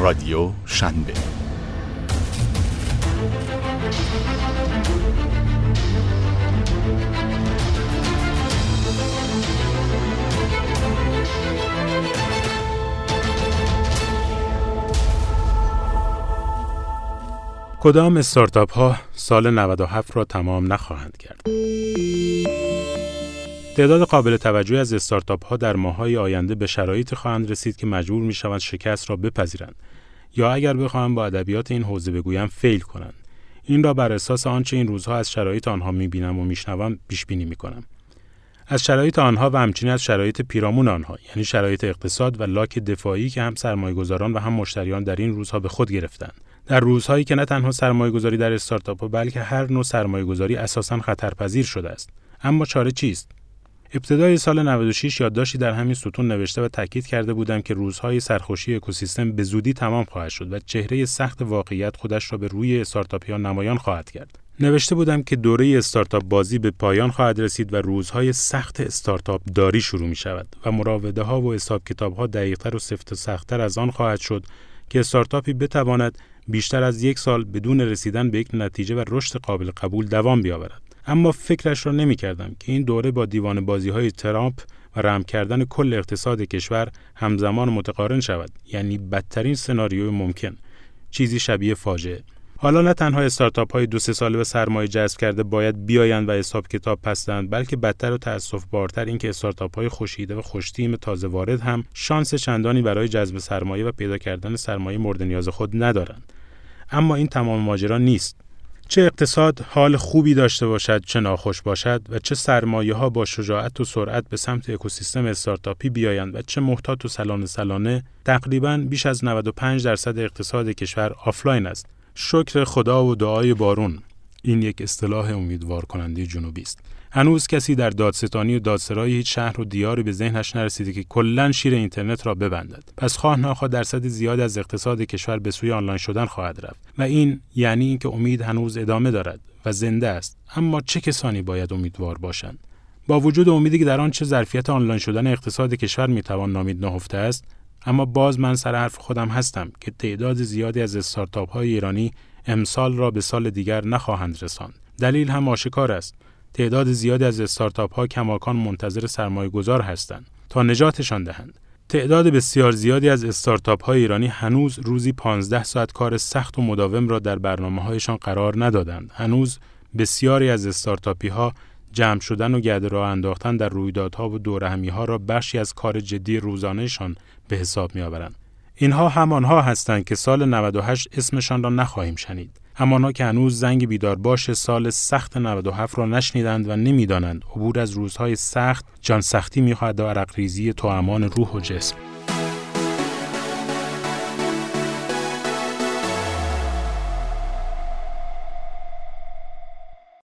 رادیو شنبه کدام استارتاپ ها سال 97 را تمام نخواهند کرد؟ تعداد قابل توجهی از استارتاپ ها در ماهای آینده به شرایطی خواهند رسید که مجبور می شوند شکست را بپذیرند یا اگر بخواهم با ادبیات این حوزه بگویم فیل کنند. این را بر اساس آنچه این روزها از شرایط آنها می بینم و میشنوم پیش بینی می کنم. از شرایط آنها و همچنین از شرایط پیرامون آنها یعنی شرایط اقتصاد و لاک دفاعی که هم سرمایه‌گذاران و هم مشتریان در این روزها به خود گرفتند در روزهایی که نه تنها سرمایه گذاری در استارتاپ بلکه هر نوع سرمایه گذاری اساسا خطرپذیر شده است اما چاره چیست ابتدای سال 96 یادداشتی در همین ستون نوشته و تاکید کرده بودم که روزهای سرخوشی اکوسیستم به زودی تمام خواهد شد و چهره سخت واقعیت خودش را به روی استارتاپیان نمایان خواهد کرد. نوشته بودم که دوره استارتاپ بازی به پایان خواهد رسید و روزهای سخت استارتاپ داری شروع می شود و مراوده ها و حساب کتاب ها دقیقتر و سفت و سختتر از آن خواهد شد که استارتاپی بتواند بیشتر از یک سال بدون رسیدن به یک نتیجه و رشد قابل قبول دوام بیاورد. اما فکرش را نمی کردم که این دوره با دیوان بازی های ترامپ و رم کردن کل اقتصاد کشور همزمان متقارن شود یعنی بدترین سناریوی ممکن چیزی شبیه فاجعه. حالا نه تنها استارتاپ های دو سه ساله به سرمایه جذب کرده باید بیایند و حساب کتاب پستند بلکه بدتر و تاسف بارتر اینکه استارتاپ های خوشیده و خوشتیم تازه وارد هم شانس چندانی برای جذب سرمایه و پیدا کردن سرمایه مورد نیاز خود ندارند. اما این تمام ماجرا نیست. چه اقتصاد حال خوبی داشته باشد چه ناخوش باشد و چه سرمایه ها با شجاعت و سرعت به سمت اکوسیستم استارتاپی بیایند و چه محتاط و سلانه سلانه تقریبا بیش از 95 درصد اقتصاد کشور آفلاین است. شکر خدا و دعای بارون. این یک اصطلاح امیدوار کننده جنوبی است. هنوز کسی در دادستانی و دادسرای هیچ شهر و دیاری به ذهنش نرسیده که کلا شیر اینترنت را ببندد. پس خواه ناخواه درصد زیادی از اقتصاد کشور به سوی آنلاین شدن خواهد رفت. و این یعنی اینکه امید هنوز ادامه دارد و زنده است. اما چه کسانی باید امیدوار باشند؟ با وجود امیدی که در آن چه ظرفیت آنلاین شدن اقتصاد کشور می‌توان نامید نهفته است اما باز من سر حرف خودم هستم که تعداد زیادی از استارتاپ های ایرانی امسال را به سال دیگر نخواهند رساند دلیل هم آشکار است تعداد زیادی از استارتاپ ها کماکان منتظر سرمایه گذار هستند تا نجاتشان دهند. تعداد بسیار زیادی از استارتاپ های ایرانی هنوز روزی 15 ساعت کار سخت و مداوم را در برنامه هایشان قرار ندادند. هنوز بسیاری از استارتاپی ها جمع شدن و گرد راه انداختن در رویدادها و دورهمی ها را بخشی از کار جدی روزانهشان به حساب می آورند. اینها همانها هستند که سال 98 اسمشان را نخواهیم شنید. همانا که هنوز زنگ بیدار باش سال سخت 97 را نشنیدند و نمی‌دانند عبور از روزهای سخت جان سختی می‌خواهد و عرق ریزی تو امان روح و جسم